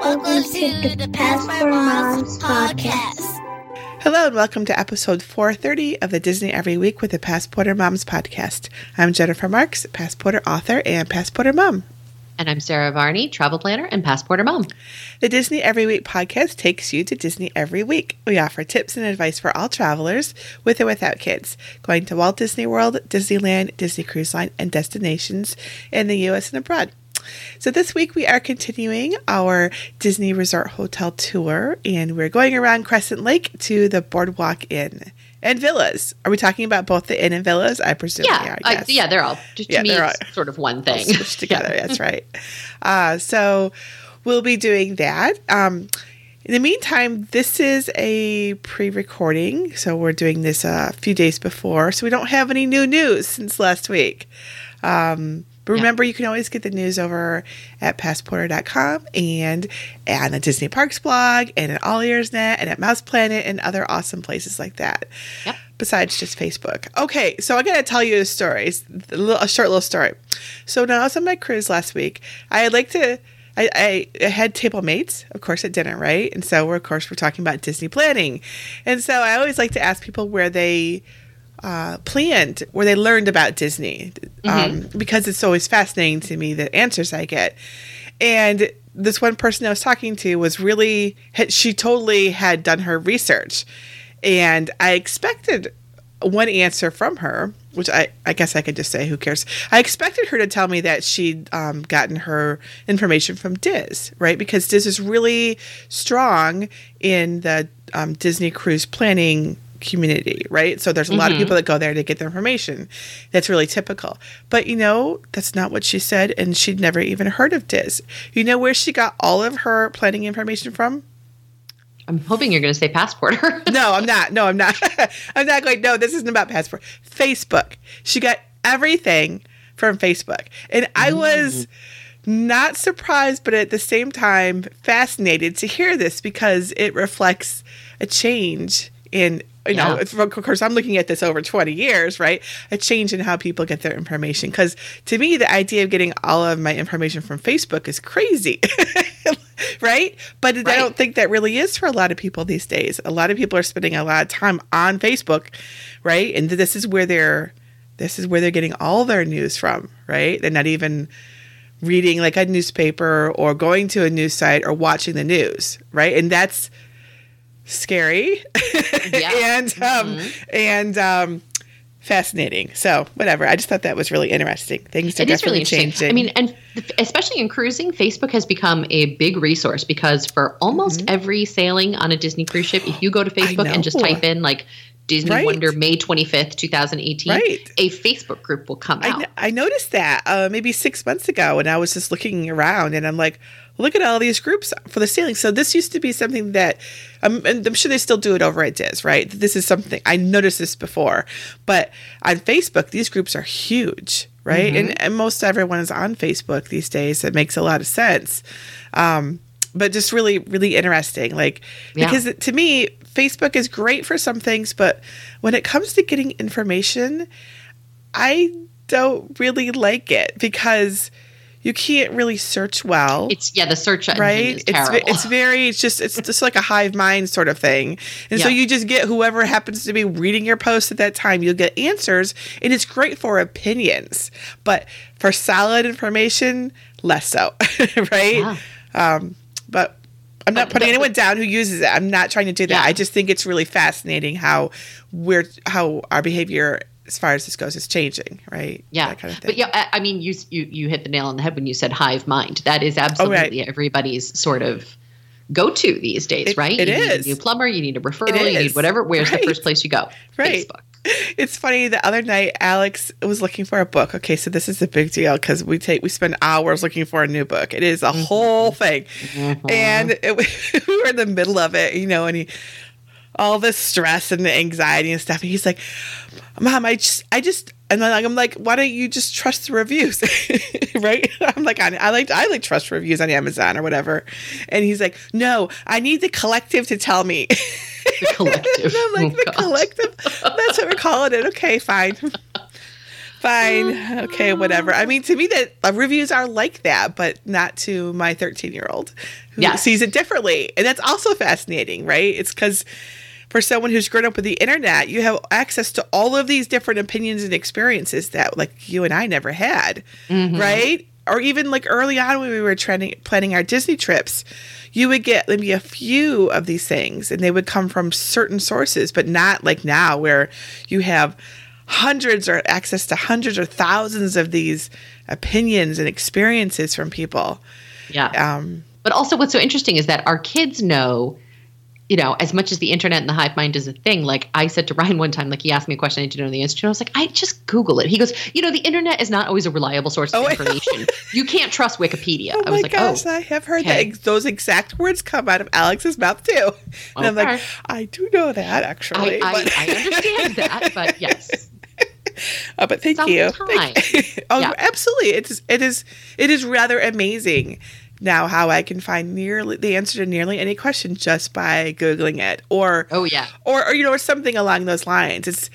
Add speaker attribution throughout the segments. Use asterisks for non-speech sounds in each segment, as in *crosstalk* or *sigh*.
Speaker 1: Welcome to the Passport Moms podcast.
Speaker 2: Hello and welcome to episode 430 of the Disney Every Week with the Passporter Moms podcast. I'm Jennifer Marx, Passporter author and Passporter mom.
Speaker 3: And I'm Sara Varney, travel planner and passporter mom.
Speaker 2: The Disney Every Week podcast takes you to Disney every week. We offer tips and advice for all travelers, with or without kids, going to Walt Disney World, Disneyland, Disney Cruise Line, and destinations in the U.S. and abroad. So this week we are continuing our Disney Resort Hotel tour, and we're going around Crescent Lake to the Boardwalk Inn and villas. Are we talking about both the inn and villas? I presume.
Speaker 3: Yeah,
Speaker 2: we are,
Speaker 3: uh, yeah, they're all to
Speaker 2: Yeah,
Speaker 3: me it's sort of one thing.
Speaker 2: together. *laughs* That's right. Uh, so we'll be doing that. Um, in the meantime, this is a pre-recording, so we're doing this a few days before, so we don't have any new news since last week. Um, but remember, you can always get the news over at passporter.com and on the Disney Parks blog and at All Ears Net and at Mouse Planet and other awesome places like that.
Speaker 3: Yep.
Speaker 2: Besides just Facebook. Okay, so I got to tell you a story, a, little, a short little story. So when I was on my cruise last week, I like to. I, I had table mates, of course, at dinner, right? And so we're, of course, we're talking about Disney planning. And so I always like to ask people where they uh, planned, where they learned about Disney, um, because it's always fascinating to me the answers I get. And this one person I was talking to was really, she totally had done her research. And I expected one answer from her, which I, I guess I could just say, who cares? I expected her to tell me that she'd um, gotten her information from DIS, right? Because DIS is really strong in the um, Disney cruise planning community, right? So there's a lot of mm-hmm. people that go there to get their information. That's really typical. But you know, that's not what she said, and she'd never even heard of DIS. You know where she got all of her planning information from?
Speaker 3: I'm hoping you're going to say passporter. *laughs*
Speaker 2: No, I'm not. No, I'm not. *laughs* I'm not going. No, this isn't about passport. Facebook. She got everything from Facebook, and I mm. was not surprised, but at the same time fascinated to hear this because it reflects a change in. You know,
Speaker 3: Yeah.
Speaker 2: of course, I'm looking at this over 20 years, right? A change in how people get their information. Because to me, the idea of getting all of my information from Facebook is crazy, *laughs* right? But I don't think that really is for a lot of people these days. A lot of people are spending a lot of time on Facebook, right? And this is where they're this is where they're getting all their news from, right? They're not even reading like a newspaper or going to a news site or watching the news, right? And that's scary *laughs*
Speaker 3: Yeah.
Speaker 2: and um and um fascinating. So, whatever. I just thought that was really interesting. Things are
Speaker 3: it is really
Speaker 2: definitely
Speaker 3: interesting.
Speaker 2: changing.
Speaker 3: I mean, and especially in cruising, Facebook has become a big resource because for almost every sailing on a Disney cruise ship, if you go to *gasps* Facebook and just type in like Disney
Speaker 2: Right.
Speaker 3: Wonder May 25th, 2018,
Speaker 2: Right.
Speaker 3: a Facebook group will come
Speaker 2: I,
Speaker 3: out.
Speaker 2: kn- I noticed that uh, maybe six months ago, and I was just looking around, and I'm like, look at all these groups for the sailing. So this used to be something that, um, and I'm sure they still do it over at DIS, right? This is something I noticed this before, but on Facebook, these groups are huge, right? And, and most everyone is on Facebook these days. It makes a lot of sense. Um, but just really, really interesting. Like,
Speaker 3: Yeah.
Speaker 2: because to me, Facebook is great for some things, but when it comes to getting information, I don't really like it because you can't really search well.
Speaker 3: It's yeah, the search engine
Speaker 2: right?
Speaker 3: is
Speaker 2: It's
Speaker 3: terrible.
Speaker 2: ve- it's *laughs* very it's just it's just like a hive mind sort of thing. And so you just get whoever happens to be reading your post at that time, you'll get answers and it's great for opinions. But for solid information, less so. *laughs* right?
Speaker 3: Yeah.
Speaker 2: Um but I'm not putting anyone down who uses it. I'm not trying to do that.
Speaker 3: Yeah.
Speaker 2: I just think it's really fascinating how we're how our behavior as far as this goes is changing, right?
Speaker 3: Yeah,
Speaker 2: That kind of thing.
Speaker 3: but yeah, I, I mean, you you you hit the nail on the head when you said hive mind. That is oh, absolutely everybody's sort of go to these days,
Speaker 2: It-
Speaker 3: right?
Speaker 2: it
Speaker 3: you need a new plumber, you need a referral, you need whatever. Where's
Speaker 2: Right.
Speaker 3: the first place you go?
Speaker 2: Right.
Speaker 3: Facebook. *laughs*
Speaker 2: It's funny. The other night, Alex was looking for a book. Okay, so this is a big deal because we take we spend hours looking for a new book. It is a mm-hmm. whole thing, mm-hmm. and it, *laughs* we were in the middle of it, you know, and he all the stress and the anxiety and stuff. And he's like, "Mom, I just, I just," and then I'm like, "Why don't you just trust the reviews?" *laughs* right? I'm like, I, I like, I like trust reviews on Amazon or whatever. And he's like, "No, I need the collective to tell me." *laughs*
Speaker 3: The collective.
Speaker 2: I'm like,
Speaker 3: Oh,
Speaker 2: the
Speaker 3: God.
Speaker 2: collective. That's what we're calling it. Okay, fine. Fine. *sighs* Okay, whatever. I mean, to me, that uh, reviews are like that, but not to my 13 year old who
Speaker 3: Yes.
Speaker 2: sees it differently. And that's also fascinating, right? It's because for someone who's grown up with the internet, you have access to all of these different opinions and experiences that, like, you and I never had, right? Or even like early on when we were training, planning our Disney trips, you would get maybe a few of these things and they would come from certain sources, but not like now where you have hundreds or access to hundreds or thousands of these opinions and experiences from people.
Speaker 3: Yeah.
Speaker 2: Um,
Speaker 3: But also, what's so interesting is that our kids know, you know, as much as the internet and the hive mind is a thing. Like I said to Ryan one time, like he asked me a question I didn't know the answer to. and I was like, I just Google it. He goes, you know, the internet is not always a reliable source of
Speaker 2: Oh, *laughs*
Speaker 3: information. you can't trust Wikipedia.
Speaker 2: oh
Speaker 3: I was
Speaker 2: my
Speaker 3: like, oh,
Speaker 2: gosh,
Speaker 3: oh,
Speaker 2: I have heard
Speaker 3: okay.
Speaker 2: that those exact words come out of Alex's mouth too. And I'm like, I do know that actually.
Speaker 3: I, I,
Speaker 2: but-
Speaker 3: I understand that, but *laughs* yes,
Speaker 2: Oh, but thank you. Thank- *laughs* oh,
Speaker 3: Yeah.
Speaker 2: absolutely. It is. It is. It is rather amazing now how I can find nearly the answer to nearly any question just by googling it, or
Speaker 3: oh yeah,
Speaker 2: or, or you know, or something along those lines. It's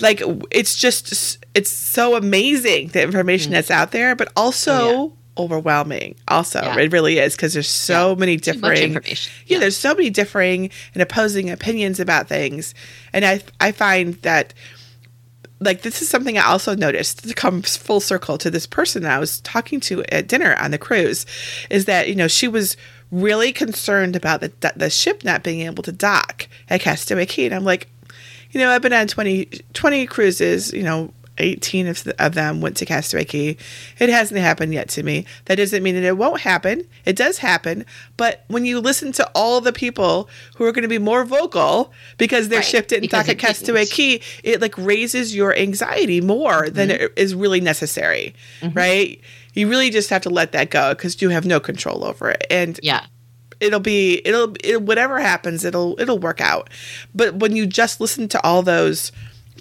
Speaker 2: like it's just it's so amazing the information that's out there, but also
Speaker 3: Mm. Oh,
Speaker 2: overwhelming. Also,
Speaker 3: Yeah.
Speaker 2: it really is because there's so
Speaker 3: Yeah.
Speaker 2: many differing
Speaker 3: information.
Speaker 2: yeah,
Speaker 3: Yeah.
Speaker 2: there's so many differing and opposing opinions about things, and I I find that like this is something I also noticed to come full circle to this person that I was talking to at dinner on the cruise, is that you know she was really concerned about the the ship not being able to dock at Castaway Cay, and I'm like, you know, I've been on 20, 20 cruises, you know. 18 of, of them went to Castaway Cay. It hasn't happened yet to me. That doesn't mean that it won't happen. It does happen. But when you listen to all the people who are going to be more vocal because their
Speaker 3: Right,
Speaker 2: ship didn't dock at. Key, it like raises your anxiety more
Speaker 3: Mm-hmm.
Speaker 2: than it is really necessary, right? You really just have to let that go because you have no control over it. And
Speaker 3: yeah,
Speaker 2: it'll be it'll it, whatever happens it'll it'll work out but when you just listen to all those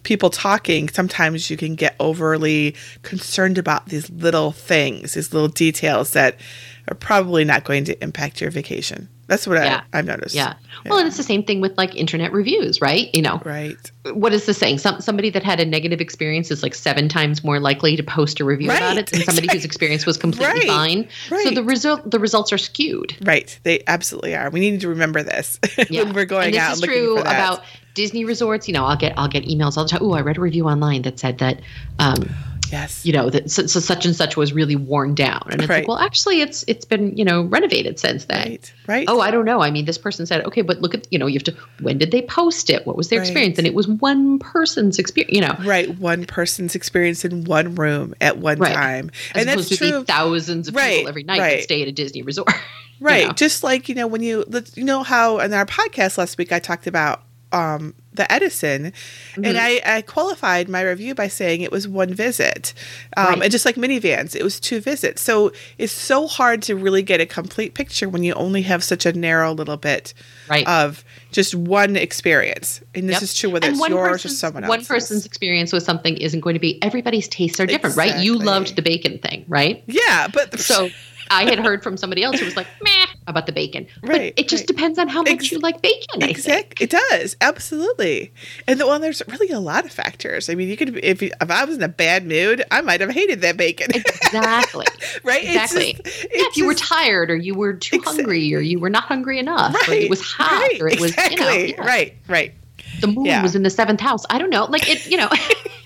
Speaker 2: people talking sometimes you can get overly concerned about these little things these little details that are probably not going to impact your vacation that's what
Speaker 3: Yeah.
Speaker 2: I, i've noticed
Speaker 3: yeah. Well, and it's the same thing with like internet reviews, right? You know,
Speaker 2: right
Speaker 3: what is the saying? Some somebody that had a negative experience is like seven times more likely to post a review about it than somebody whose experience was completely
Speaker 2: Right,
Speaker 3: fine. So the result the results are skewed.
Speaker 2: right they absolutely are we need to remember this *laughs*
Speaker 3: Yeah.
Speaker 2: when we're going
Speaker 3: and this
Speaker 2: out
Speaker 3: is
Speaker 2: looking
Speaker 3: true
Speaker 2: for that.
Speaker 3: about Disney resorts. You know, I'll get I'll get emails all the time. Oh, I read a review online that said that um,
Speaker 2: yes
Speaker 3: you know that so, so such and such was really worn down, and it's
Speaker 2: Right.
Speaker 3: like, well, actually, it's it's been you know renovated since then.
Speaker 2: right right
Speaker 3: Oh, I don't know. I mean, this person said, okay, but look at you know, you have to. When did they post it? What was their
Speaker 2: Right.
Speaker 3: experience? And it was one person's experience. You know,
Speaker 2: right one person's experience in one room at one
Speaker 3: Right.
Speaker 2: time
Speaker 3: as
Speaker 2: and that's
Speaker 3: to
Speaker 2: true
Speaker 3: thousands of people every night that stay at a Disney resort. *laughs* you
Speaker 2: Right.
Speaker 3: know?
Speaker 2: Just like, you know, when you, you know, how in our podcast last week I talked about um, the Edison
Speaker 3: Mm-hmm.
Speaker 2: and I, I qualified my review by saying it was one visit. Um,
Speaker 3: Right.
Speaker 2: And just like minivans, it was two visits. So it's so hard to really get a complete picture when you only have such a narrow little bit
Speaker 3: Right.
Speaker 2: of just one experience. And this
Speaker 3: Yep.
Speaker 2: is true whether
Speaker 3: And
Speaker 2: it's yours or someone else's.
Speaker 3: One person's experience with something isn't going to be everybody's tastes are different, right? You loved the bacon thing, right?
Speaker 2: Yeah. But
Speaker 3: So I had heard from somebody else who was like, meh, about the bacon. But
Speaker 2: Right,
Speaker 3: it just
Speaker 2: right.
Speaker 3: depends on how much
Speaker 2: Ex-
Speaker 3: you like bacon.
Speaker 2: Exactly, it does absolutely. And the, well, there's really a lot of factors. I mean, you could if you, if I was in a bad mood, I might have hated that bacon,
Speaker 3: Exactly. *laughs*
Speaker 2: right? It's
Speaker 3: Exactly.
Speaker 2: just-
Speaker 3: yeah,
Speaker 2: it's
Speaker 3: if you were tired or you were too hungry or you were not hungry enough or it was hot
Speaker 2: right,
Speaker 3: or it was,
Speaker 2: exactly,
Speaker 3: you know, yeah.
Speaker 2: right, right,
Speaker 3: the moon
Speaker 2: Yeah.
Speaker 3: was in the seventh house. I don't know. Like it, you know, *laughs*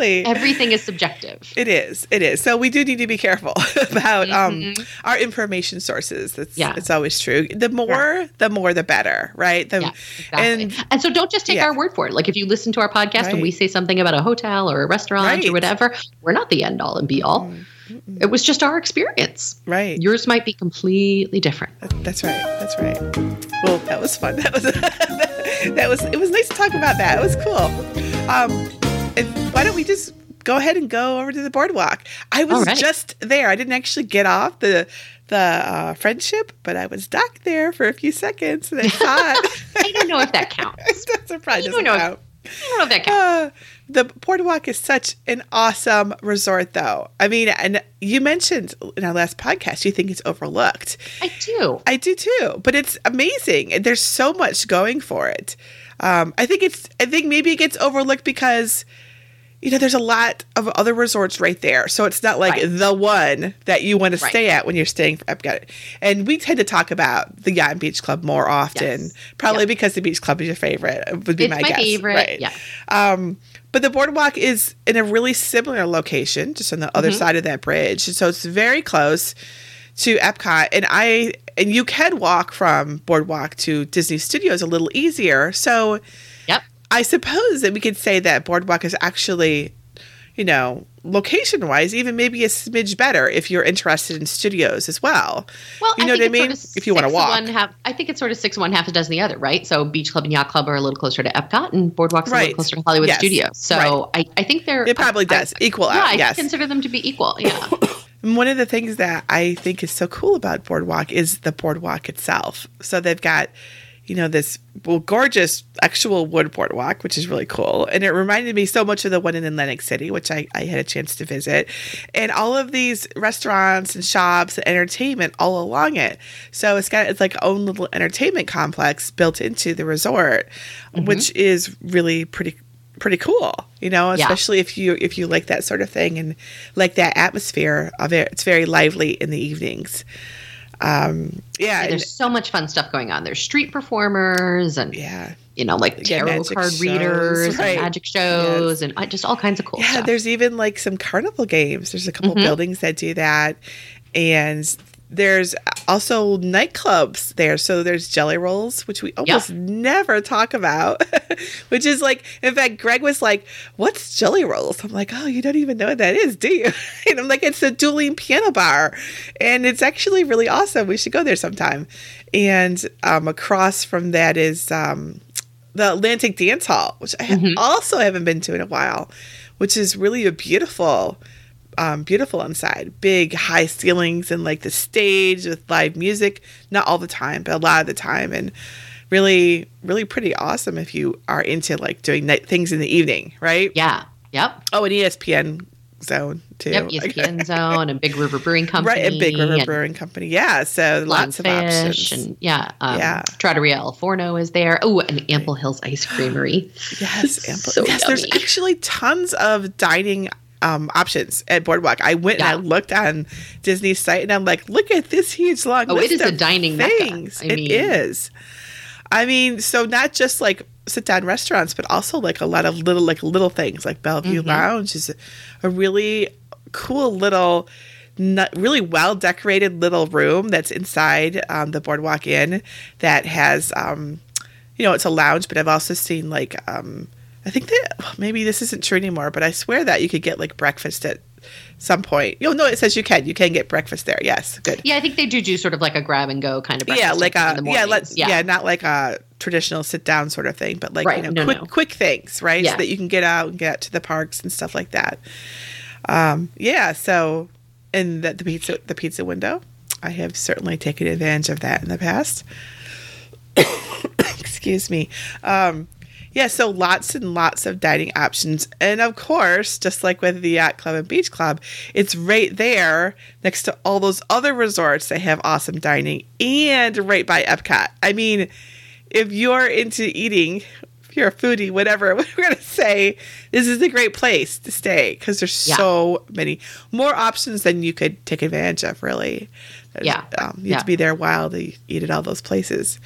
Speaker 2: exactly.
Speaker 3: everything is subjective.
Speaker 2: It is. It is. So we do need to be careful *laughs* about um, our information sources. That's
Speaker 3: Mm-hmm. Yeah.
Speaker 2: it's always true. The more, the more, the better, right? The,
Speaker 3: Yeah, exactly.
Speaker 2: And
Speaker 3: And, so don't just take
Speaker 2: yeah.
Speaker 3: our word for it. Like if you listen to our podcast and we say something about a hotel or a restaurant
Speaker 2: Right.
Speaker 3: or whatever, we're not the end all and be all. It was just our experience.
Speaker 2: right.
Speaker 3: Yours might be completely different.
Speaker 2: That's right. That's right. Well, that was fun. *laughs* That was *laughs* that was it was nice to talk about that. It was cool. Um, and why don't we just go ahead and go over to the boardwalk? I was
Speaker 3: right.
Speaker 2: just there. I didn't actually get off the the uh, friendship, but I was docked there for a few seconds, and I *laughs* thought.
Speaker 3: I don't know if that counts. *laughs*
Speaker 2: That's probably doesn't
Speaker 3: know-
Speaker 2: count.
Speaker 3: I don't know if that counts.
Speaker 2: Uh, the boardwalk is such an awesome resort, though. I mean, and you mentioned in our last podcast you think it's overlooked.
Speaker 3: I do.
Speaker 2: I do too, but it's amazing. There's so much going for it. Um, I think it's. I think maybe it gets overlooked because you know, there's a lot of other resorts right there. So it's not like
Speaker 3: Right.
Speaker 2: the one that you want to
Speaker 3: Right.
Speaker 2: stay at when you're staying for Epcot. And we tend to talk about the Yacht and Beach Club more often,
Speaker 3: Yes.
Speaker 2: probably
Speaker 3: Yep.
Speaker 2: because the Beach Club is your favorite, would be
Speaker 3: It's
Speaker 2: my,
Speaker 3: my
Speaker 2: guess.
Speaker 3: favorite,
Speaker 2: Right.
Speaker 3: yeah.
Speaker 2: Um, but the boardwalk is in a really similar location, just on the other
Speaker 3: Mm-hmm.
Speaker 2: side of that bridge. So it's very close to Epcot. And I and you can walk from boardwalk to Disney Studios a little easier. So
Speaker 3: Yep.
Speaker 2: I suppose that we could say that Boardwalk is actually, you know, location wise, even maybe a smidge better if you're interested in studios as well.
Speaker 3: Well,
Speaker 2: you know
Speaker 3: I
Speaker 2: what I mean?
Speaker 3: Sort of
Speaker 2: if you want to walk.
Speaker 3: one, half, I think it's sort of six one, half a dozen the other, right? So Beach Club and Yacht Club are a little closer to Epcot, and Boardwalk's a little closer to Hollywood
Speaker 2: Yes.
Speaker 3: Studios. So I, I think they're
Speaker 2: It probably
Speaker 3: I-
Speaker 2: does equal
Speaker 3: yeah,
Speaker 2: out.
Speaker 3: I
Speaker 2: yes.
Speaker 3: consider them to be equal. Yeah, *coughs*
Speaker 2: And one of the things that I think is so cool about Boardwalk is the boardwalk itself. So they've got, you know, this well, gorgeous actual wood boardwalk, which is really cool. And it reminded me so much of the one in Atlantic City, which I, I had a chance to visit. And all of these restaurants and shops and entertainment all along it. So it's got its like own little entertainment complex built into the resort,
Speaker 3: Mm-hmm.
Speaker 2: which is really pretty pretty cool you know
Speaker 3: Yeah.
Speaker 2: especially if you if you like that sort of thing and like that atmosphere of it it's very lively in the evenings um yeah and-
Speaker 3: there's so much fun stuff going on. There's street performers and
Speaker 2: yeah
Speaker 3: you know like
Speaker 2: Yeah,
Speaker 3: tarot
Speaker 2: magic
Speaker 3: card
Speaker 2: shows,
Speaker 3: readers
Speaker 2: right.
Speaker 3: and magic shows and uh, just all kinds of cool
Speaker 2: yeah
Speaker 3: stuff.
Speaker 2: there's even like some carnival games there's a couple
Speaker 3: Mhm.
Speaker 2: buildings that do that and there's also nightclubs there. So there's jelly rolls which we almost never talk about *laughs* which is like in fact greg was like what's jelly rolls? I'm like oh you don't even know what that is do you? *laughs* And i'm like it's a dueling piano bar and it's actually really awesome. We should go there sometime. And um, across from that is um, the Atlantic Dance Hall, which I
Speaker 3: Mhm.
Speaker 2: also haven't been to in a while, which is really a beautiful, um, beautiful inside. Big high ceilings and like the stage with live music. Not all the time, but a lot of the time, and really, really pretty awesome if you are into like doing night things in the evening, right?
Speaker 3: yeah, yep,
Speaker 2: Oh, and ESPN Zone too.
Speaker 3: yep. ESPN *laughs* Zone and Big River Brewing Company,
Speaker 2: right, and Big River
Speaker 3: and
Speaker 2: Brewing Company. Yeah, so lots of options.
Speaker 3: and yeah, um,
Speaker 2: Yeah.
Speaker 3: Trattoria Al Forno is there. Oh, and Ample Hills Ice Creamery.
Speaker 2: Yes, ample.
Speaker 3: So
Speaker 2: yes. There's actually tons of dining um, options at Boardwalk. I went
Speaker 3: Yeah.
Speaker 2: and I looked on Disney's site, and I'm like, look at this huge long
Speaker 3: Oh, it
Speaker 2: list
Speaker 3: is a
Speaker 2: of
Speaker 3: dining mecca.
Speaker 2: things.
Speaker 3: I
Speaker 2: It
Speaker 3: mean-
Speaker 2: is. I mean, so not just like sit down restaurants, but also like a lot of little like little things. Like Belle Vue
Speaker 3: Mm-hmm.
Speaker 2: Lounge is a, a really cool little. Not really well decorated little room that's inside um, the Boardwalk Inn that has um, you know, it's a lounge, but I've also seen like um I think that well, maybe this isn't true anymore, but I swear that you could get like breakfast at some point. You know, no, it says you can. You can get breakfast there. Yes, good.
Speaker 3: Yeah, I think they do do sort of like a grab and go kind of
Speaker 2: Yeah, like
Speaker 3: in
Speaker 2: a
Speaker 3: the
Speaker 2: yeah,
Speaker 3: mornings.
Speaker 2: let, yeah, not like a traditional sit down sort of thing, but like you
Speaker 3: Right,
Speaker 2: know,
Speaker 3: no,
Speaker 2: quick
Speaker 3: no.
Speaker 2: quick things, right?
Speaker 3: Yeah.
Speaker 2: So that you can get out and get to the parks and stuff like that. Um, yeah, so and the, the pizza the pizza window, I have certainly taken advantage of that in the past. *coughs* Excuse me. Um, yeah, so lots and lots of dining options. And of course, just like with the Yacht Club and Beach Club, it's right there next to all those other resorts that have awesome dining and right by Epcot. I mean, if you're into eating, if you're a foodie, whatever, *laughs* we're going to say this is a great place to stay because there's
Speaker 3: Yeah.
Speaker 2: so many more options than you could take advantage of, really. There's-
Speaker 3: Yeah.
Speaker 2: Um, you
Speaker 3: Yeah.
Speaker 2: have to be there a while to eat at all those places.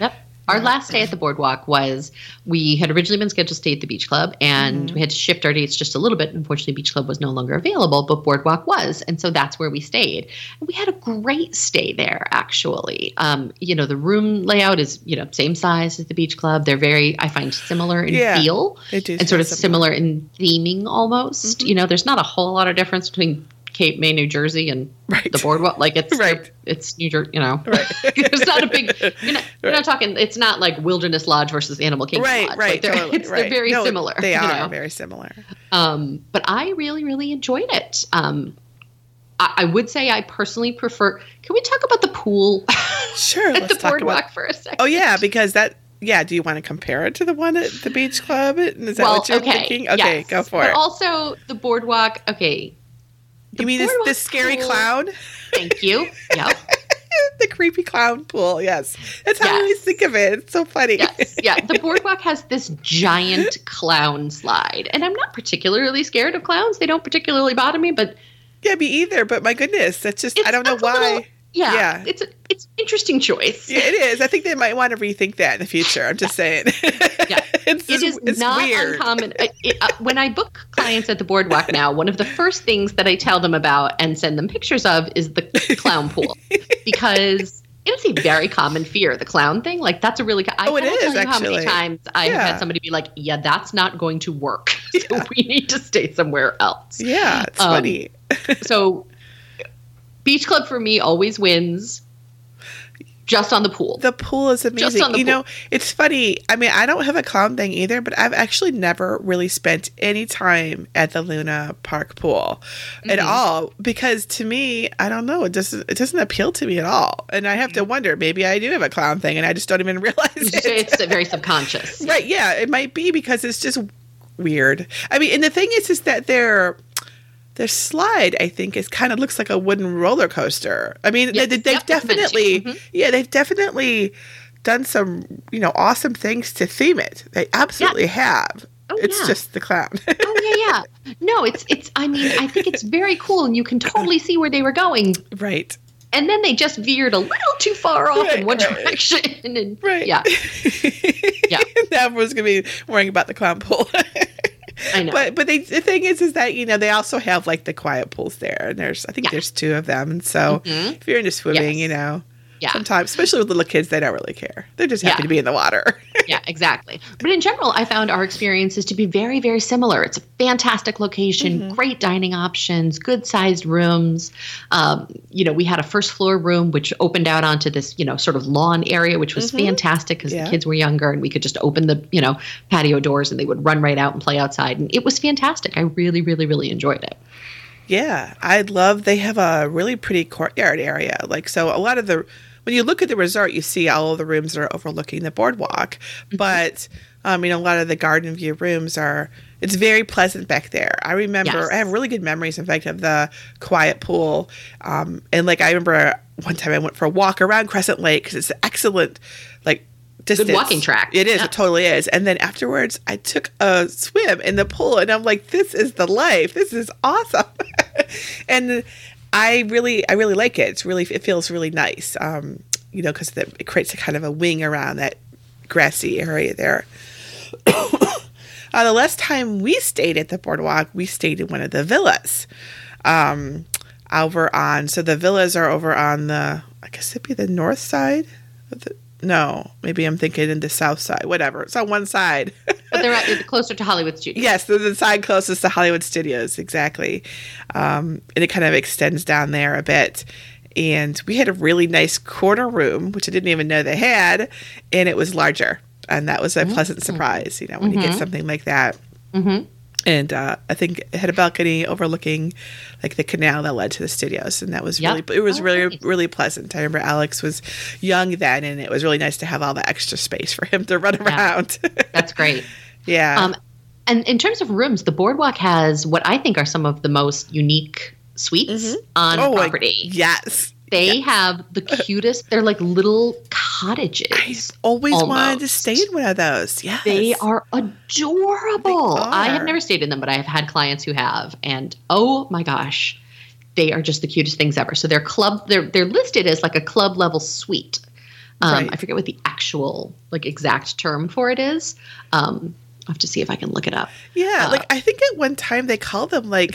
Speaker 3: Yep. Our last day at the boardwalk was we had originally been scheduled to stay at the beach club and
Speaker 2: Mm-hmm.
Speaker 3: we had to shift our dates just a little bit. Unfortunately, beach club was no longer available, but boardwalk was. And so that's where we stayed. And we had a great stay there, actually. Um, you know, the room layout is, you know, same size as the beach club. They're very, I find, similar in
Speaker 2: Yeah,
Speaker 3: feel and sort of similar in theming almost.
Speaker 2: Mm-hmm.
Speaker 3: You know, there's not a whole lot of difference between Cape May, New Jersey and
Speaker 2: Right.
Speaker 3: the boardwalk. Like it's *laughs*
Speaker 2: Right.
Speaker 3: it's New Jersey, you know.
Speaker 2: Right. *laughs*
Speaker 3: it's not a big. You're not, you're not talking. It's not like Wilderness Lodge versus Animal Kingdom
Speaker 2: right,
Speaker 3: Lodge.
Speaker 2: right,
Speaker 3: Like they're,
Speaker 2: totally,
Speaker 3: it's,
Speaker 2: right.
Speaker 3: they're very
Speaker 2: No,
Speaker 3: similar.
Speaker 2: They
Speaker 3: you
Speaker 2: are
Speaker 3: know?
Speaker 2: very similar.
Speaker 3: Um, but I really, really enjoyed it. Um, I, I would say I personally prefer. Can we talk about the pool *laughs*
Speaker 2: Sure,
Speaker 3: at the boardwalk
Speaker 2: about.
Speaker 3: for a second?
Speaker 2: Oh yeah, because that. Yeah, do you want to compare it to the one at the beach club? Is that
Speaker 3: well,
Speaker 2: what you're
Speaker 3: okay,
Speaker 2: thinking? Okay,
Speaker 3: yes.
Speaker 2: go for
Speaker 3: but
Speaker 2: it.
Speaker 3: Also, the boardwalk. Okay,
Speaker 2: you mean this, this scary
Speaker 3: pool-
Speaker 2: clown?
Speaker 3: Thank you. *laughs* Yep.
Speaker 2: the creepy clown pool. Yes, that's how I always think of it. It's so funny.
Speaker 3: yes, yeah. The *laughs* boardwalk has this giant clown slide, and I'm not particularly scared of clowns. They don't particularly bother me, but
Speaker 2: yeah, me either. But my goodness, that's just I don't know why.
Speaker 3: little- yeah,
Speaker 2: Yeah.
Speaker 3: it's a, it's an interesting choice.
Speaker 2: Yeah, it is. I think they might want to rethink that in the future. I'm just saying.
Speaker 3: Yeah. *laughs*
Speaker 2: it's
Speaker 3: It
Speaker 2: just,
Speaker 3: is
Speaker 2: it's
Speaker 3: not
Speaker 2: weird.
Speaker 3: uncommon. I- it- uh, when I book clients at the boardwalk now, one of the first things that I tell them about and send them pictures of is the clown pool *laughs* because it's a very common fear. The clown thing, like that's a really. I
Speaker 2: Oh, it is,
Speaker 3: tell you how many times I've had somebody be like, "Yeah, that's not going to work. *laughs* So we need to stay somewhere else."
Speaker 2: Yeah, it's
Speaker 3: Um,
Speaker 2: funny.
Speaker 3: So, beach club for me always wins. Just on the pool.
Speaker 2: The pool is amazing.
Speaker 3: on the
Speaker 2: you
Speaker 3: pool.
Speaker 2: know, it's funny. I mean, I don't have a clown thing either, but I've actually never really spent any time at the Luna Park pool at
Speaker 3: Mhm.
Speaker 2: all because to me, I don't know, it doesn't it doesn't appeal to me at all. And I have to wonder, maybe I do have a clown thing and I just don't even *laughs* realize
Speaker 3: It's,
Speaker 2: it.
Speaker 3: it's very subconscious. *laughs*
Speaker 2: Right, yeah, it might be because it's just weird. I mean, and the thing is is that their their slide, I think, is kind of looks like a wooden roller coaster. I mean,
Speaker 3: Yes,
Speaker 2: they, they've
Speaker 3: yep, it's meant to.
Speaker 2: definitely,
Speaker 3: Mhm.
Speaker 2: yeah, they've definitely done some, you know, awesome things to theme it. They absolutely have.
Speaker 3: Oh,
Speaker 2: it's
Speaker 3: yeah.
Speaker 2: just the clown.
Speaker 3: Oh yeah, yeah. No, it's it's. I mean, I think it's very cool, and you can totally see where they were going.
Speaker 2: right.
Speaker 3: And then they just veered a little too far off
Speaker 2: Right,
Speaker 3: in one
Speaker 2: right.
Speaker 3: direction. And
Speaker 2: Right.
Speaker 3: yeah, *laughs* Yeah.
Speaker 2: now everyone's gonna be worrying about the clown pool. *laughs*
Speaker 3: I know.
Speaker 2: But but they, the thing is is that you know they also have like the quiet pools there, and there's I think
Speaker 3: Yeah.
Speaker 2: there's two of them, and so
Speaker 3: Mhm.
Speaker 2: if you're into swimming,
Speaker 3: Yes.
Speaker 2: you know,
Speaker 3: yeah,
Speaker 2: sometimes especially with little kids, they don't really care. They're just happy
Speaker 3: Yeah.
Speaker 2: to be in the water. *laughs*
Speaker 3: yeah, exactly. But in general, I found our experiences to be very, very similar. It's a fantastic location,
Speaker 2: Mm-hmm.
Speaker 3: great dining options, good sized rooms. Um, you know, we had a first floor room which opened out onto this, you know, sort of lawn area, which was
Speaker 2: Mhm.
Speaker 3: fantastic because
Speaker 2: Yeah.
Speaker 3: the kids were younger and we could just open the, you know, patio doors and they would run right out and play outside. And it was fantastic. I really, really, really enjoyed it.
Speaker 2: Yeah, I love. They have a really pretty courtyard area. Like so, a lot of the when you look at the resort, you see all of the rooms that are overlooking the boardwalk.
Speaker 3: Mm-hmm.
Speaker 2: But um, you know, a lot of the garden view rooms are. It's very pleasant back there. I remember.
Speaker 3: Yes.
Speaker 2: I have really good memories, in fact, of the quiet pool. Um, and like I remember one time I went for a walk around Crescent Lake because it's excellent, like. Distance.
Speaker 3: walking track.
Speaker 2: It is.
Speaker 3: Yeah.
Speaker 2: It totally is. And then afterwards, I took a swim in the pool, and I'm like, "This is the life. This is awesome." *laughs* and I really, I really like it. It's really, it feels really nice. Um, you know, because it creates a kind of a wing around that grassy area there. *coughs* uh, the last time we stayed at the boardwalk, we stayed in one of the villas. Um, over on, so the villas are over on the, I guess it'd be the north side. Of the, no, maybe I'm thinking in the south side. Whatever. It's on one side.
Speaker 3: But they're at, *laughs* closer to Hollywood Studios.
Speaker 2: Yes, the, the side closest to Hollywood Studios, exactly. Um, and it kind of extends down there a bit. And we had a really nice corner room, which I didn't even know they had, and it was larger. And that was a pleasant surprise, you know, when you get something like that.
Speaker 3: Mm-hmm.
Speaker 2: And uh, I think it had a balcony overlooking like the canal that led to the studios, and that was
Speaker 3: Yep.
Speaker 2: really it was
Speaker 3: Oh,
Speaker 2: really
Speaker 3: nice.
Speaker 2: really pleasant. I remember Alex was young then, and it was really nice to have all the extra space for him to run around. *laughs*
Speaker 3: That's great.
Speaker 2: yeah,
Speaker 3: Um, and in terms of rooms, the boardwalk has what I think are some of the most unique suites on
Speaker 2: Oh, like,
Speaker 3: property.
Speaker 2: yes,
Speaker 3: They have the cutest. They're like little cottages.
Speaker 2: I always wanted to stay in one of those. Yes,
Speaker 3: They are adorable.
Speaker 2: They
Speaker 3: I have never stayed in them, but I have had clients who have, and oh my gosh, they are just the cutest things ever. So they're club. They're they're listed as like a club level suite. Um,
Speaker 2: Right.
Speaker 3: I forget what the actual like exact term for it is. Um, I have to see if I can look it up.
Speaker 2: Yeah,
Speaker 3: uh,
Speaker 2: like I think at one time they called them like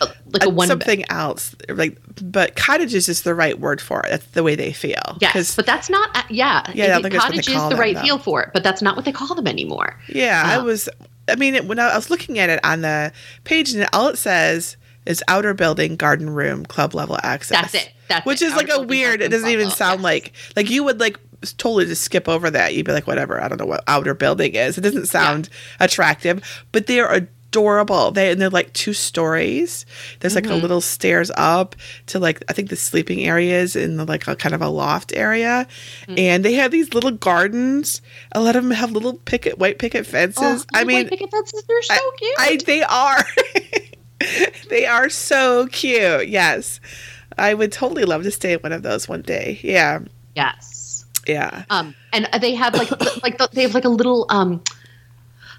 Speaker 3: Uh, like a
Speaker 2: uh,
Speaker 3: one
Speaker 2: something else, like but cottages is just the right word for it. That's the way they feel.
Speaker 3: Yes, but that's not. Uh, yeah,
Speaker 2: Yeah,
Speaker 3: it-
Speaker 2: think that's what they
Speaker 3: cottage is the
Speaker 2: them,
Speaker 3: right
Speaker 2: though.
Speaker 3: feel for it, but that's not what they call them anymore.
Speaker 2: Yeah, I
Speaker 3: Uh,
Speaker 2: was. I mean, it, when I, was looking at it on the page, and all it says is outer building, garden room, club level access.
Speaker 3: That's it. That's
Speaker 2: which
Speaker 3: it.
Speaker 2: is like a weird. It doesn't even sound
Speaker 3: yes.
Speaker 2: like like you would like totally just skip over that. You'd be like, whatever. I don't know what outer building is. It doesn't sound attractive, but they are adorable. They and they're like two stories. There's like a
Speaker 3: Mm-hmm.
Speaker 2: little stairs up to like I think the sleeping areas in the, like a kind of a loft area,
Speaker 3: Mm.
Speaker 2: and they have these little gardens. A lot of them have little picket white picket fences.
Speaker 3: Oh,
Speaker 2: I mean,
Speaker 3: white picket fences, they're so cute.
Speaker 2: I they are. *laughs* they are so cute. Yes. I would totally love to stay in one of those one day. Yeah.
Speaker 3: Yes.
Speaker 2: Yeah.
Speaker 3: Um, and they have like *coughs* like the, they have like a little um,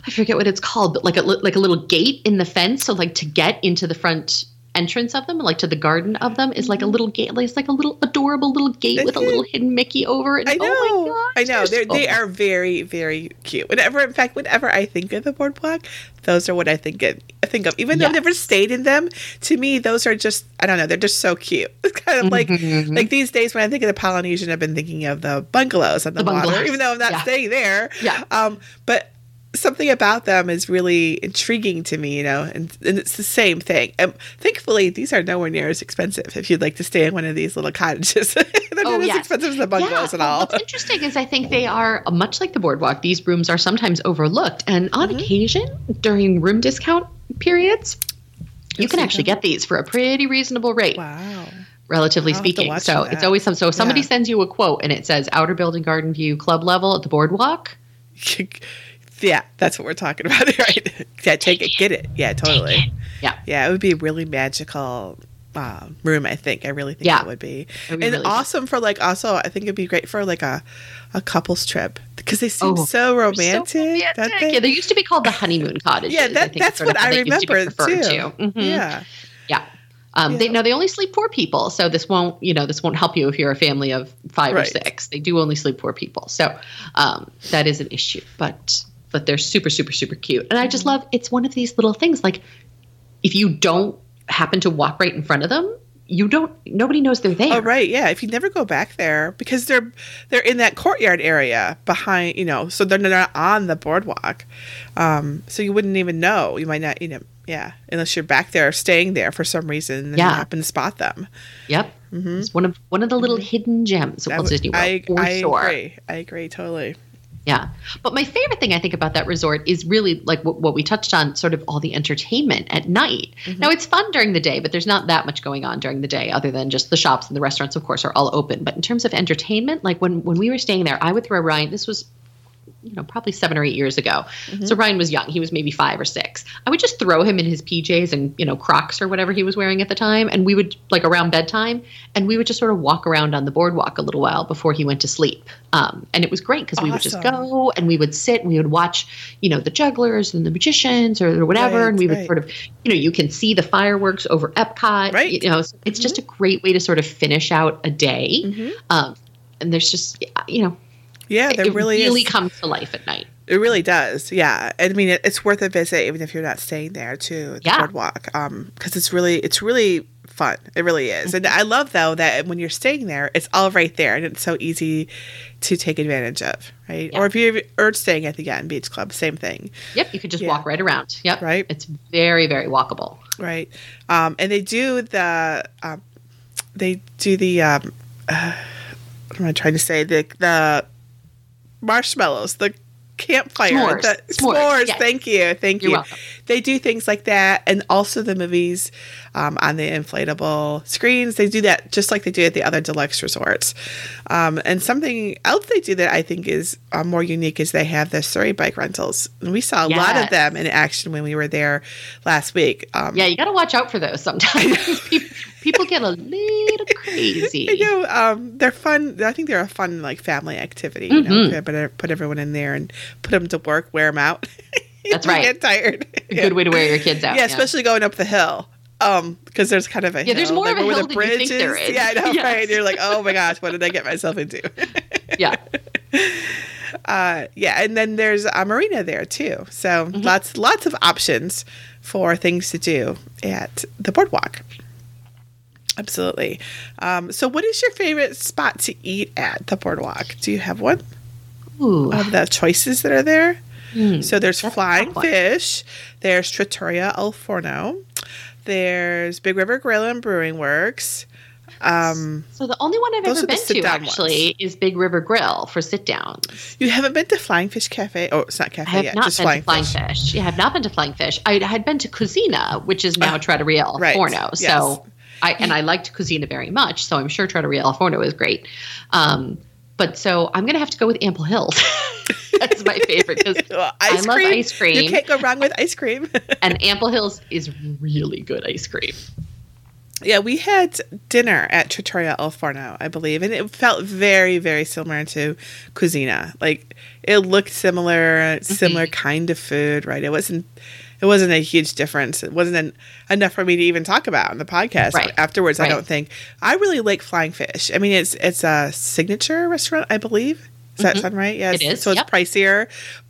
Speaker 3: I forget what it's called, but like a like a little gate in the fence. So like to get into the front entrance of them, like to the garden of them, is like a little gate. Like, it's like a little adorable little gate with a little hidden Mickey over it.
Speaker 2: I know.
Speaker 3: Oh my gosh,
Speaker 2: I know. They're,
Speaker 3: so
Speaker 2: they are very, very cute. Whenever, in fact, whenever I think of the boardwalk, those are what I think of. I think of. Even though I've never stayed in them, to me, those are just. I don't know. They're just so cute. *laughs* It's kind of like
Speaker 3: Mhm.
Speaker 2: like these days when I think of the Polynesian, I've been thinking of the bungalows on the,
Speaker 3: The
Speaker 2: water, even though I'm not
Speaker 3: Yeah.
Speaker 2: staying there.
Speaker 3: Yeah.
Speaker 2: Um, but something about them is really intriguing to me, you know, and, and it's the same thing. And thankfully, these are nowhere near as expensive if you'd like to stay in one of these little cottages. *laughs* They're
Speaker 3: Oh,
Speaker 2: not as expensive as the bungalows at all.
Speaker 3: What's interesting is I think they are much like the boardwalk. These rooms are sometimes overlooked, and on
Speaker 2: Mm-hmm.
Speaker 3: occasion during room discount periods, you can actually
Speaker 2: them.
Speaker 3: get these for a pretty reasonable rate.
Speaker 2: Wow.
Speaker 3: relatively
Speaker 2: I'll
Speaker 3: speaking. So
Speaker 2: for
Speaker 3: it's always some. So if somebody
Speaker 2: Yeah.
Speaker 3: sends you a quote and it says outer building garden view club level at the boardwalk, *laughs*
Speaker 2: yeah, that's what we're talking *laughs* about, right? Yeah, take it, get it. Yeah, totally.
Speaker 3: yeah,
Speaker 2: Yeah, it would be a really magical uh, room. I think. I really think
Speaker 3: Yeah.
Speaker 2: it would be,
Speaker 3: It would be
Speaker 2: and
Speaker 3: really
Speaker 2: awesome for like. Also, I think it'd be great for like a a couples trip because they seem
Speaker 3: Oh,
Speaker 2: so romantic.
Speaker 3: So romantic.
Speaker 2: they?
Speaker 3: Yeah, they used to be called the honeymoon *laughs* cottages.
Speaker 2: Yeah,
Speaker 3: I
Speaker 2: that,
Speaker 3: think
Speaker 2: that's what I
Speaker 3: they used to
Speaker 2: remember too.
Speaker 3: to. Mhm.
Speaker 2: Yeah,
Speaker 3: Yeah. Um, They
Speaker 2: Yeah.
Speaker 3: now they only sleep poor people, so this won't you know this won't help you if you're a family of five or six. They do only sleep poor people, so um, that is an issue. But but they're super super super cute, and I just
Speaker 2: Mm-hmm.
Speaker 3: love it's one of these little things. Like if you don't happen to walk right in front of them, you don't nobody knows they're there.
Speaker 2: Oh right, yeah. If you never go back there because they're they're in that courtyard area behind, you know, so they're not on the boardwalk. Um, so you wouldn't even know. You might not, you know, yeah, unless you're back there staying there for some reason and
Speaker 3: Yeah.
Speaker 2: you happen to spot them.
Speaker 3: Yep. It's one of one of the little hidden gems of Walt Disney World.
Speaker 2: I,
Speaker 3: for
Speaker 2: I
Speaker 3: sure.
Speaker 2: agree. I agree totally.
Speaker 3: Yeah. But my favorite thing I think about that resort is really like what, what we touched on, sort of all the entertainment at night. Mm-hmm. Now, it's fun during the day, but there's not that much going on during the day other than just the shops and the restaurants, of course, are all open. But in terms of entertainment, like when, when we were staying there, I would throw Ryan, this was you know, probably seven or eight years ago. So Ryan was young. He was maybe five or six. I would just throw him in his PJs and, you know, Crocs or whatever he was wearing at the time. And we would, like around bedtime, and we would just sort of walk around on the boardwalk a little while before he went to sleep. Um, and it was great because we would just go and we would sit and we would watch, you know, the jugglers and the magicians or whatever.
Speaker 2: Right,
Speaker 3: and we would
Speaker 2: right.
Speaker 3: sort of, you know, you can see the fireworks over Epcot.
Speaker 2: Right.
Speaker 3: You know, so it's just a great way to sort of finish out a day.
Speaker 2: Mhm.
Speaker 3: Um, and there's just, you know,
Speaker 2: Yeah, there
Speaker 3: it
Speaker 2: really,
Speaker 3: really
Speaker 2: is.
Speaker 3: comes to life at night.
Speaker 2: It really does. Yeah. I mean, it, it's worth a visit even if you're not staying there too. The
Speaker 3: Yeah.
Speaker 2: boardwalk. Um, because it's really, it's really fun. It really is. And I love though that when you're staying there, it's all right there and it's so easy to take advantage of, right?
Speaker 3: Yeah.
Speaker 2: Or if you're or staying at the Yacht and Beach Club, same thing,
Speaker 3: Yep, you could just
Speaker 2: Yeah.
Speaker 3: walk right around. Yep.
Speaker 2: Right.
Speaker 3: It's very, very walkable.
Speaker 2: right? Um, and they do the, um, they do the, um, uh, *sighs* what am I trying to say? The the marshmallows, the campfire,
Speaker 3: S'mores.
Speaker 2: the
Speaker 3: S'mores,
Speaker 2: s'mores.
Speaker 3: yes.
Speaker 2: Thank you, thank
Speaker 3: You're
Speaker 2: you.
Speaker 3: welcome.
Speaker 2: They do things like that, and also the movies um, on the inflatable screens. They do that just like they do at the other deluxe resorts. Um, and something else they do that I think is uh, more unique is they have the Surrey bike rentals. And we saw a lot of them in action when we were there last week. Um,
Speaker 3: Yeah, you got to watch out for those sometimes. *laughs* people, people get a little crazy.
Speaker 2: I know. Um, they're fun. I think they're a fun like family activity. You know,
Speaker 3: Mhm.
Speaker 2: to put, put everyone in there and put them to work, wear them out. *laughs* *laughs*
Speaker 3: That's right.
Speaker 2: Get tired.
Speaker 3: A good way to wear your kids out.
Speaker 2: yeah, especially going up the hill. Um, because there's kind of a
Speaker 3: Yeah, there's more
Speaker 2: like,
Speaker 3: of a
Speaker 2: where
Speaker 3: hill
Speaker 2: the
Speaker 3: than you
Speaker 2: bridge
Speaker 3: think there is.
Speaker 2: Yeah, I know, *laughs*
Speaker 3: Yes.
Speaker 2: right? You're like, oh my gosh, what did I get myself into? *laughs*
Speaker 3: Yeah.
Speaker 2: uh, yeah, and then there's a marina there too. So
Speaker 3: Mm-hmm.
Speaker 2: lots lots of options for things to do at the boardwalk. Absolutely. Um, so, what is your favorite spot to eat at the boardwalk? Do you have one
Speaker 3: Ooh.
Speaker 2: of the choices that are there?
Speaker 3: Hmm.
Speaker 2: So there's Flying. Fish, there's Trattoria Al Forno, there's Big River Grill and Brewing Works. Um,
Speaker 3: So the only one I've ever been to actually is Big River Grill for sit downs.
Speaker 2: you haven't been to Flying Fish Cafe? Oh, it's not cafe
Speaker 3: I have
Speaker 2: yet,
Speaker 3: not
Speaker 2: just
Speaker 3: been
Speaker 2: Flying
Speaker 3: to Flying
Speaker 2: Fish.
Speaker 3: Fish. Yeah, I have not been to Flying Fish. I had been to Kouzzina, which is now Trattoria Al
Speaker 2: Uh, right,
Speaker 3: Forno.
Speaker 2: yes.
Speaker 3: So I and I liked Kouzzina very much. So I'm sure Trattoria Al Forno is great. Um, but so I'm gonna have to go with Ample Hills. *laughs* *laughs* That's my favorite because *laughs*
Speaker 2: Well,
Speaker 3: I love
Speaker 2: cream.
Speaker 3: ice cream.
Speaker 2: You can't go wrong with ice cream. *laughs*
Speaker 3: and Ample Hills is really good ice cream.
Speaker 2: Yeah, we had dinner at Trattoria Al Forno, I believe, and it felt very, very similar to Kouzzina. Like it looked similar, similar mm-hmm. kind of food, right? It wasn't, it wasn't a huge difference. It wasn't an, enough for me to even talk about on the podcast
Speaker 3: Right.
Speaker 2: afterwards. I don't think. I really like Flying Fish. I mean, it's it's a signature restaurant, I believe. Does that sound right? Yes.
Speaker 3: Mm-hmm. It is,
Speaker 2: So it's
Speaker 3: yep.
Speaker 2: pricier,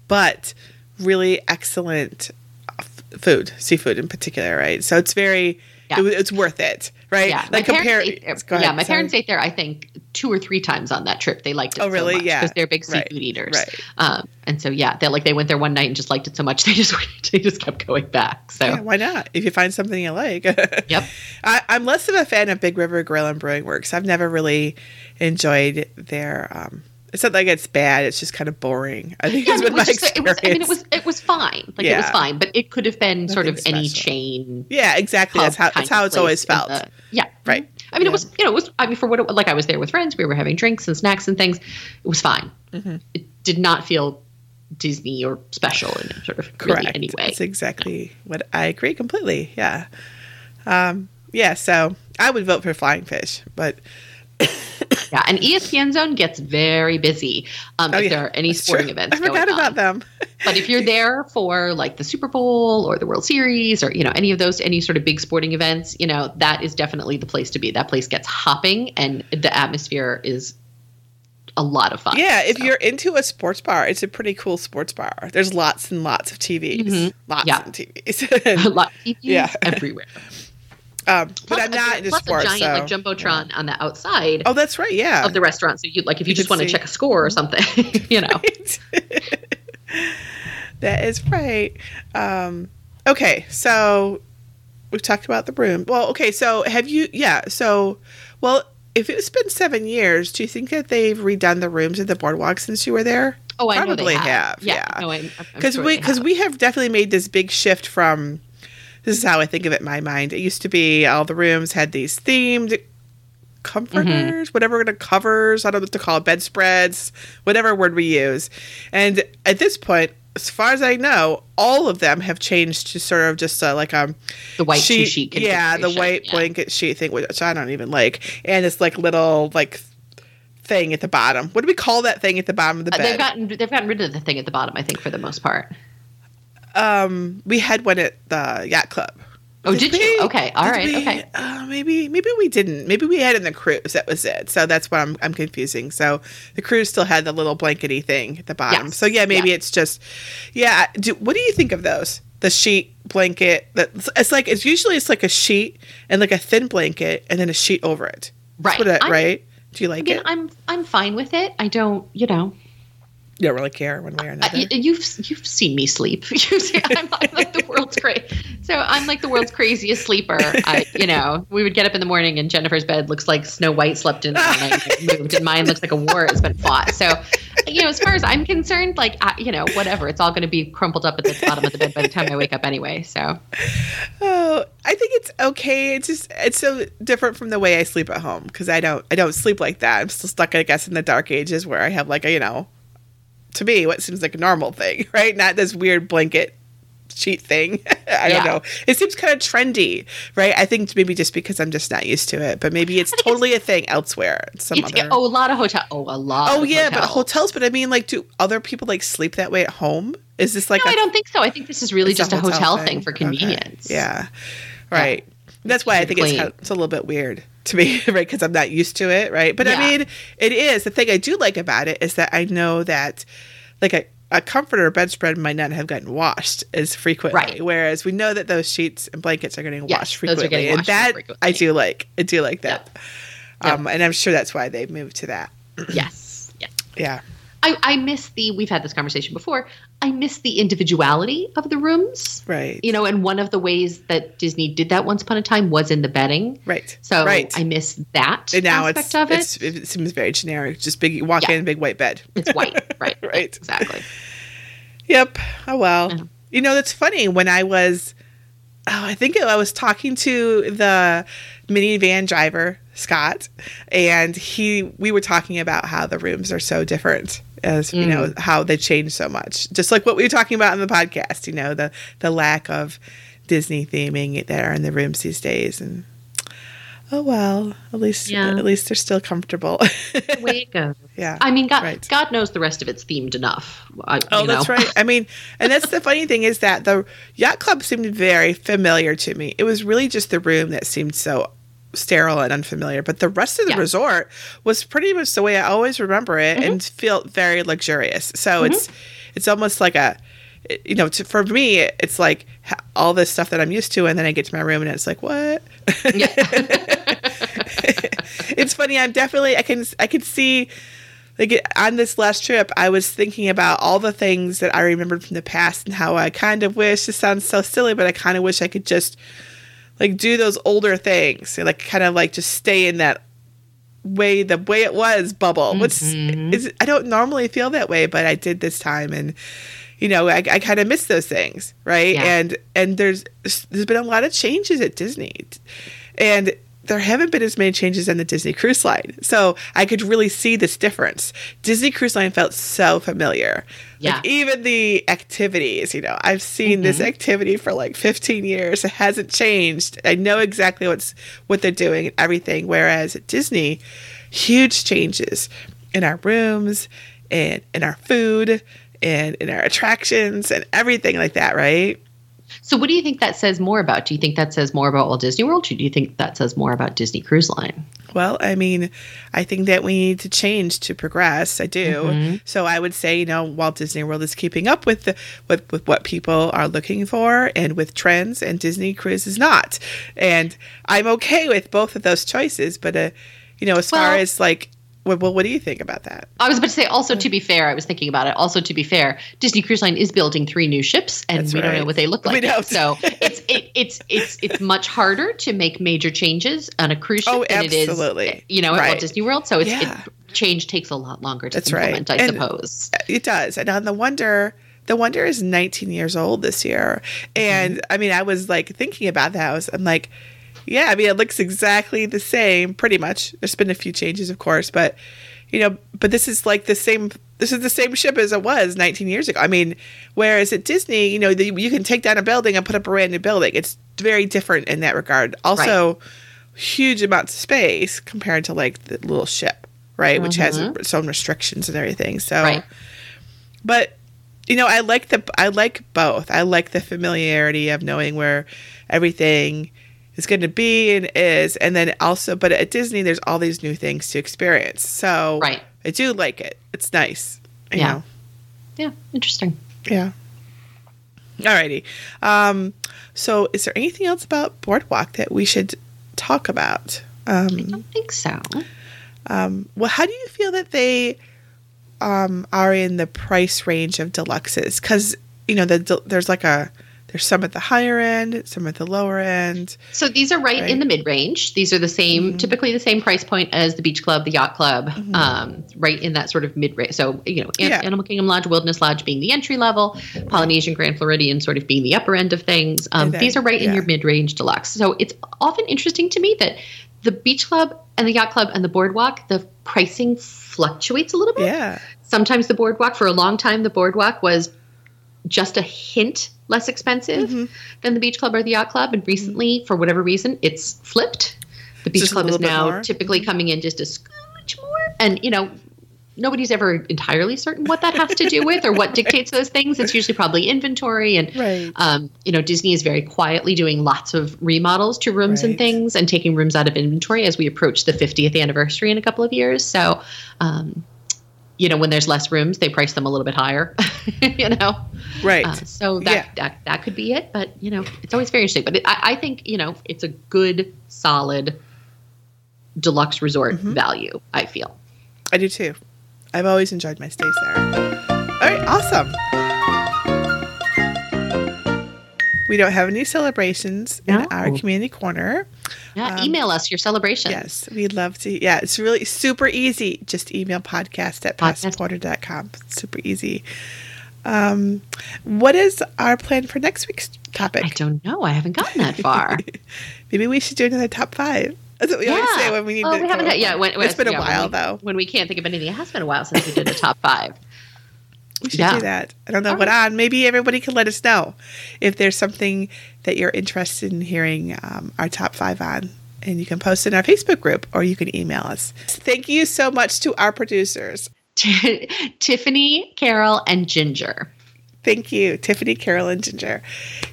Speaker 2: but really excellent f- food, seafood in particular, right? So it's very,
Speaker 3: Yeah.
Speaker 2: it, it's worth it, right?
Speaker 3: Yeah,
Speaker 2: like
Speaker 3: my
Speaker 2: compare.
Speaker 3: ate
Speaker 2: go ahead,
Speaker 3: yeah, my
Speaker 2: sorry.
Speaker 3: parents ate there. I think two or three times on that trip. They liked it.
Speaker 2: Oh, really?
Speaker 3: So much
Speaker 2: Yeah.
Speaker 3: because they're big
Speaker 2: Right.
Speaker 3: seafood eaters.
Speaker 2: Right.
Speaker 3: Um, and so yeah, they like they went there one night and just liked it so much *laughs* they just they just kept going back. So
Speaker 2: Yeah, why not? If you find something you like. *laughs*
Speaker 3: yep.
Speaker 2: I, I'm less of a fan of Big River Grill and Brewing Works. I've never really enjoyed their. Um, it's not like it's bad. It's just kind of boring. I think
Speaker 3: Yeah, it
Speaker 2: been my
Speaker 3: just-
Speaker 2: experience.
Speaker 3: it was. I mean, it was it was fine. Like it was
Speaker 2: Yeah.
Speaker 3: fine, but it could have been sort of
Speaker 2: Nothing
Speaker 3: any chain.
Speaker 2: yeah, exactly. That's how that's how it's always felt.
Speaker 3: the- yeah.
Speaker 2: Right.
Speaker 3: I mean,
Speaker 2: Yeah.
Speaker 3: it was you know it was. I mean, for what it, like I was there with friends, we were having drinks and snacks and things. It was fine.
Speaker 2: Mm-hmm.
Speaker 3: It did not feel Disney or special in sort of
Speaker 2: Correct.
Speaker 3: really any way.
Speaker 2: That's exactly what I agree completely. Yeah. Um, yeah. So I would vote for Flying Fish, but
Speaker 3: Yeah, and ESPN Zone gets very busy um,
Speaker 2: oh,
Speaker 3: if
Speaker 2: yeah,
Speaker 3: there are any sporting
Speaker 2: true.
Speaker 3: events.
Speaker 2: I forgot about
Speaker 3: on.
Speaker 2: them.
Speaker 3: But if you're there for like the Super Bowl or the World Series or you know any of those any sort of big sporting events, you know that is definitely the place to be. That place gets hopping, and the atmosphere is a lot of fun.
Speaker 2: Yeah, if
Speaker 3: So,
Speaker 2: you're into a sports bar, it's a pretty cool sports bar. There's lots and lots of TVs,
Speaker 3: Mhm.
Speaker 2: lots
Speaker 3: Yeah. *laughs* *laughs*
Speaker 2: of TVs.
Speaker 3: a lot of TVs
Speaker 2: Yeah.
Speaker 3: everywhere.
Speaker 2: Um, but
Speaker 3: Plus
Speaker 2: I'm not into
Speaker 3: plus
Speaker 2: sports.
Speaker 3: a giant
Speaker 2: so.
Speaker 3: like jumbotron on the outside
Speaker 2: Oh, that's right. Yeah.
Speaker 3: of the restaurant. So you like if you,
Speaker 2: You
Speaker 3: just want to check a score or something, *laughs* you know. *laughs*
Speaker 2: that is right. Um, okay, so we've talked about the room. Well, okay, so have you? Yeah, so well, if it's been seven years, do you think that they've redone the rooms at the boardwalk since you were there?
Speaker 3: Oh, I know
Speaker 2: Probably
Speaker 3: they
Speaker 2: have,
Speaker 3: Yeah,
Speaker 2: yeah.
Speaker 3: no, I'm, I'm
Speaker 2: Because
Speaker 3: sure
Speaker 2: we because we have definitely made this big shift from. This is how I think of it in my mind. It used to be all the rooms had these themed comforters,
Speaker 3: Mm-hmm.
Speaker 2: whatever the covers, I don't know what to call it, bedspreads, whatever word we use. And at this point, as far as I know, all of them have changed to sort of just uh, like a
Speaker 3: the white
Speaker 2: sheet,
Speaker 3: sheet,
Speaker 2: yeah, the white
Speaker 3: yeah.
Speaker 2: blanket sheet thing, which I don't even like, and it's like little like thing at the bottom. What do we call that thing at the bottom of the
Speaker 3: Uh,
Speaker 2: bed?
Speaker 3: They've gotten they've gotten rid of the thing at the bottom, I think, for the most part.
Speaker 2: Um, we had one at the yacht club.
Speaker 3: Oh, did you?
Speaker 2: we?
Speaker 3: Okay, all
Speaker 2: Did
Speaker 3: right,
Speaker 2: we?
Speaker 3: okay.
Speaker 2: Uh, maybe maybe we didn't. Maybe we had in the cruise. That was it. So that's what I'm I'm confusing. So the cruise still had the little blankety thing at the bottom.
Speaker 3: Yes.
Speaker 2: So yeah, maybe
Speaker 3: Yeah.
Speaker 2: it's just yeah. Do, what do you think of those? The sheet blanket. That it's like it's usually it's like a sheet and like a thin blanket and then a sheet over it. That's
Speaker 3: Right.
Speaker 2: what it- right. Do you like
Speaker 3: mean,
Speaker 2: it?
Speaker 3: I'm I'm fine with it. I don't, you know,
Speaker 2: you don't really care one way or
Speaker 3: I,
Speaker 2: another.
Speaker 3: you've you've seen me sleep. *laughs* You see, I'm, I'm like the world's cra So I'm like the world's craziest sleeper. I, you know, we would get up in the morning and Jennifer's bed looks like Snow White slept in it all night and moved, and mine looks like a war has been fought. So, you know, as far as I'm concerned, like I, you know, whatever, it's all going to be crumpled up at the bottom of the bed by the time I wake up anyway. So
Speaker 2: Oh, I think it's okay. It's just it's so different from the way I sleep at home because I don't I don't sleep like that. I'm still stuck, I guess, in the dark ages where I have like a you know, to me what seems like a normal thing, *laughs* right? Not this weird blanket sheet thing. *laughs* I don't know. It seems kind of trendy, right? I think maybe just because I'm just not used to it, but maybe it's totally a thing elsewhere. Some
Speaker 3: it's
Speaker 2: other.
Speaker 3: oh, a lot of hotel. Oh, a lot.
Speaker 2: Oh yeah, but
Speaker 3: hotels.
Speaker 2: hotels. But I mean, like, do other people like sleep that way at home? Is this like
Speaker 3: No,
Speaker 2: a
Speaker 3: I don't think so. I think this is really just a hotel, thing. for
Speaker 2: Okay.
Speaker 3: convenience.
Speaker 2: Yeah. Right. That's why I think it's, kind of, it's a little bit weird to me, *laughs* right? Because I'm not used to it, right? But I mean, it is. The thing I do like about it is that I know that, like, a, a comforter or bedspread might not have gotten washed as frequently.
Speaker 3: Right.
Speaker 2: Whereas we know that those sheets and blankets are getting
Speaker 3: Yes,
Speaker 2: washed frequently.
Speaker 3: getting
Speaker 2: and
Speaker 3: washed more
Speaker 2: that
Speaker 3: frequently.
Speaker 2: I do like. I do like that.
Speaker 3: Yep.
Speaker 2: Um, and I'm sure that's why they moved to that.
Speaker 3: Yes. Yes.
Speaker 2: Yeah.
Speaker 3: I, I miss the we've had this conversation before i miss the individuality of the rooms
Speaker 2: Right.
Speaker 3: you know and one of the ways that disney did that once upon a time was in the bedding
Speaker 2: Right.
Speaker 3: so
Speaker 2: right.
Speaker 3: i miss that
Speaker 2: and now
Speaker 3: aspect
Speaker 2: it's,
Speaker 3: of it
Speaker 2: it's it seems very generic. Just big walk
Speaker 3: Yeah.
Speaker 2: in, big white bed.
Speaker 3: it's white *laughs* right
Speaker 2: Right.
Speaker 3: exactly
Speaker 2: Yep. Oh well.
Speaker 3: Yeah.
Speaker 2: You know, that's funny. When I was, oh, I think I was talking to the minivan driver Scott, and he we were talking about how the rooms are so different. As you know, mm. how they change so much, just like what we were talking about in the podcast. You know, the the lack of Disney theming there in the rooms these days, and Oh well, at least
Speaker 3: Yeah.
Speaker 2: at least they're still comfortable.
Speaker 3: The *laughs* way it goes.
Speaker 2: yeah.
Speaker 3: I mean, God,
Speaker 2: Right.
Speaker 3: God knows the rest of it's themed enough. I,
Speaker 2: Oh, that's
Speaker 3: know.
Speaker 2: right. I mean, and that's the funny thing is that the yacht club seemed very familiar to me. It was really just the room that seemed so sterile and unfamiliar, but the rest of the
Speaker 3: Yeah.
Speaker 2: resort was pretty much the way I always remember it
Speaker 3: Mm-hmm.
Speaker 2: and felt very luxurious. So it's it's almost like a you know, to, for me, it's like all this stuff that I'm used to, and then I get to my room and it's like, what?
Speaker 3: Yeah. *laughs*
Speaker 2: it's funny. I'm definitely I can I can see like on this last trip I was thinking about all the things that I remembered from the past and how I kind of wish this sounds so silly, but I kind of wish I could just like do those older things, like kind of like just stay in that way the way it was bubble. Which mm-hmm. is I don't normally feel that way, but I did this time and you know, I, I kind of miss those things, right?
Speaker 3: Yeah.
Speaker 2: And and there's there's been a lot of changes at Disney, and there haven't been as many changes on the Disney Cruise Line, so I could really see this difference. Disney Cruise Line felt so familiar,
Speaker 3: Yeah.
Speaker 2: like even the activities. You know, I've seen this mm-hmm. activity for like 15 years; it hasn't changed. I know exactly what's what they're doing and everything. Whereas at Disney, huge changes in our rooms and in our food and in our attractions and everything like that, right?
Speaker 3: So, what do you think that says more about? Do you think that says more about Walt Disney World? Or do you think that says more about Disney Cruise Line?
Speaker 2: Well, I mean, I think that we need to change to progress. I do. So I would say, you know, Walt Disney World is keeping up with the with, with what people are looking for and with trends, and Disney Cruise is not. And I'm okay with both of those choices. But, uh, you know, as far as like, well, well, what do you think about that?
Speaker 3: I was about to say, also to be fair, I was thinking about it. Also to be fair, Disney Cruise Line is building three new ships, and
Speaker 2: That's
Speaker 3: we don't know what they look like. yet.
Speaker 2: don't.
Speaker 3: So *laughs* it, it's it's it's much harder to make major changes on a cruise ship
Speaker 2: Oh,
Speaker 3: than it is,
Speaker 2: absolutely.
Speaker 3: you know, at
Speaker 2: Right.
Speaker 3: Walt Disney World. So it's
Speaker 2: Yeah.
Speaker 3: it, change takes a lot longer to
Speaker 2: That's right.
Speaker 3: implement, I
Speaker 2: And-
Speaker 3: suppose.
Speaker 2: It does. And on the Wonder, the Wonder is 19 years old this year. Mm-hmm. And I mean, I was like thinking about that. I was, I'm like, yeah, I mean, it looks exactly the same, pretty much. There's been a few changes, of course, but you know, but this is like the same. This is the same ship as it was 19 years ago. I mean, whereas at Disney, you know, the, you can take down a building and put up a brand new building. It's very different in that regard. Also, huge amounts of space compared to like the little ship, right, which has mm-hmm. its own restrictions and everything. So,
Speaker 3: Right.
Speaker 2: but you know, I like the I like both. I like the familiarity of knowing where everything is going to be and is, and then also, but at Disney, there's all these new things to experience. So,
Speaker 3: Right.
Speaker 2: I do like it. It's nice. You
Speaker 3: Yeah.
Speaker 2: know?
Speaker 3: Yeah, interesting.
Speaker 2: Yeah. Alrighty. Um, so, is there anything else about Boardwalk that we should talk about? Um,
Speaker 3: I don't think so.
Speaker 2: um, well, how do you feel that they um, are in the price range of deluxes? Because you know, the, there's like a there's some at the higher end, some at the lower end.
Speaker 3: So these are right,
Speaker 2: Right. Mm-hmm.
Speaker 3: in the mid range. These are the same, typically the same price point as the Beach Club, the Yacht Club, um, right in that sort of mid range. So you know,
Speaker 2: Yeah.
Speaker 3: Animal Kingdom Lodge, Wilderness Lodge being the entry level, Polynesian Grand Floridian sort of being the upper end of things. Um,
Speaker 2: then-
Speaker 3: these are right in your mid range deluxe. So it's often interesting to me that the Beach Club and the Yacht Club and the Boardwalk, the pricing fluctuates a little bit
Speaker 2: Yeah,
Speaker 3: sometimes the boardwalk for a long time the boardwalk was just a hint less expensive
Speaker 2: Mm-hmm.
Speaker 3: than the beach club or the yacht club and recently for whatever reason it's flipped the beach
Speaker 2: Just
Speaker 3: club is now
Speaker 2: more? Mm-hmm.
Speaker 3: typically coming in just a scooch more and you know nobody's ever entirely certain what that has to do with or what *laughs* dictates those things it's usually probably inventory and
Speaker 2: right.
Speaker 3: um, you know, Disney is very quietly doing lots of remodels to rooms and things and taking rooms out of inventory as we approach the 50th anniversary in a couple of years. So, um, you know, when there's less rooms, they price them a little bit higher, *laughs* you know?
Speaker 2: right.
Speaker 3: Uh, so that,
Speaker 2: Yeah.
Speaker 3: that that could be it. But, you know, it's always very interesting. But it, I, I think, you know, it's a good, solid deluxe resort
Speaker 2: Mm-hmm.
Speaker 3: value, I feel.
Speaker 2: I do too. I've always enjoyed my stays there. All right, awesome. We don't have any celebrations in our community corner.
Speaker 3: Yeah,
Speaker 2: Um,
Speaker 3: email us your celebration.
Speaker 2: Yes, we'd love to. Yeah, it's really super easy. Just email podcast at passporter.com. Super easy. Um, what is our plan for next week's topic?
Speaker 3: I don't know. I haven't gotten that far. *laughs*
Speaker 2: Maybe we should do another top five. That's what we always say when we need
Speaker 3: well,
Speaker 2: to.
Speaker 3: we haven't had, yeah, when,
Speaker 2: it's been a
Speaker 3: yeah, when
Speaker 2: while
Speaker 3: we-
Speaker 2: though.
Speaker 3: When we can't think of anything, it has been a while since we did a top five.
Speaker 2: We should
Speaker 3: Yeah.
Speaker 2: do that. I don't know
Speaker 3: All
Speaker 2: what
Speaker 3: right.
Speaker 2: on. Maybe everybody can let us know if there's something that you're interested in hearing um, our top five on. And you can post in our Facebook group or you can email us. Thank you so much to our producers. *laughs*
Speaker 3: Tiffany, Carol, and Ginger.
Speaker 2: Thank you, Tiffany, Carol, and Ginger.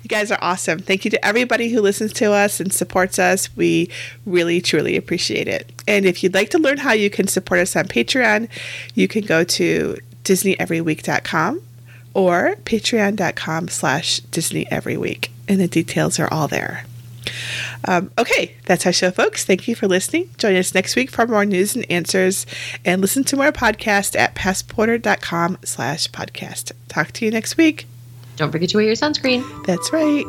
Speaker 2: You guys are awesome. Thank you to everybody who listens to us and supports us. We really, truly appreciate it. And if you'd like to learn how you can support us on Patreon, you can go to disneyeveryweek.com or patreon.com slash disneyeveryweek. And the details are all there. Um, okay, that's our show, folks. Thank you for listening. Join us next week for more news and answers and listen to more podcast at passporter.com slash podcast. Talk to you next week.
Speaker 3: Don't forget to wear your sunscreen.
Speaker 2: That's right.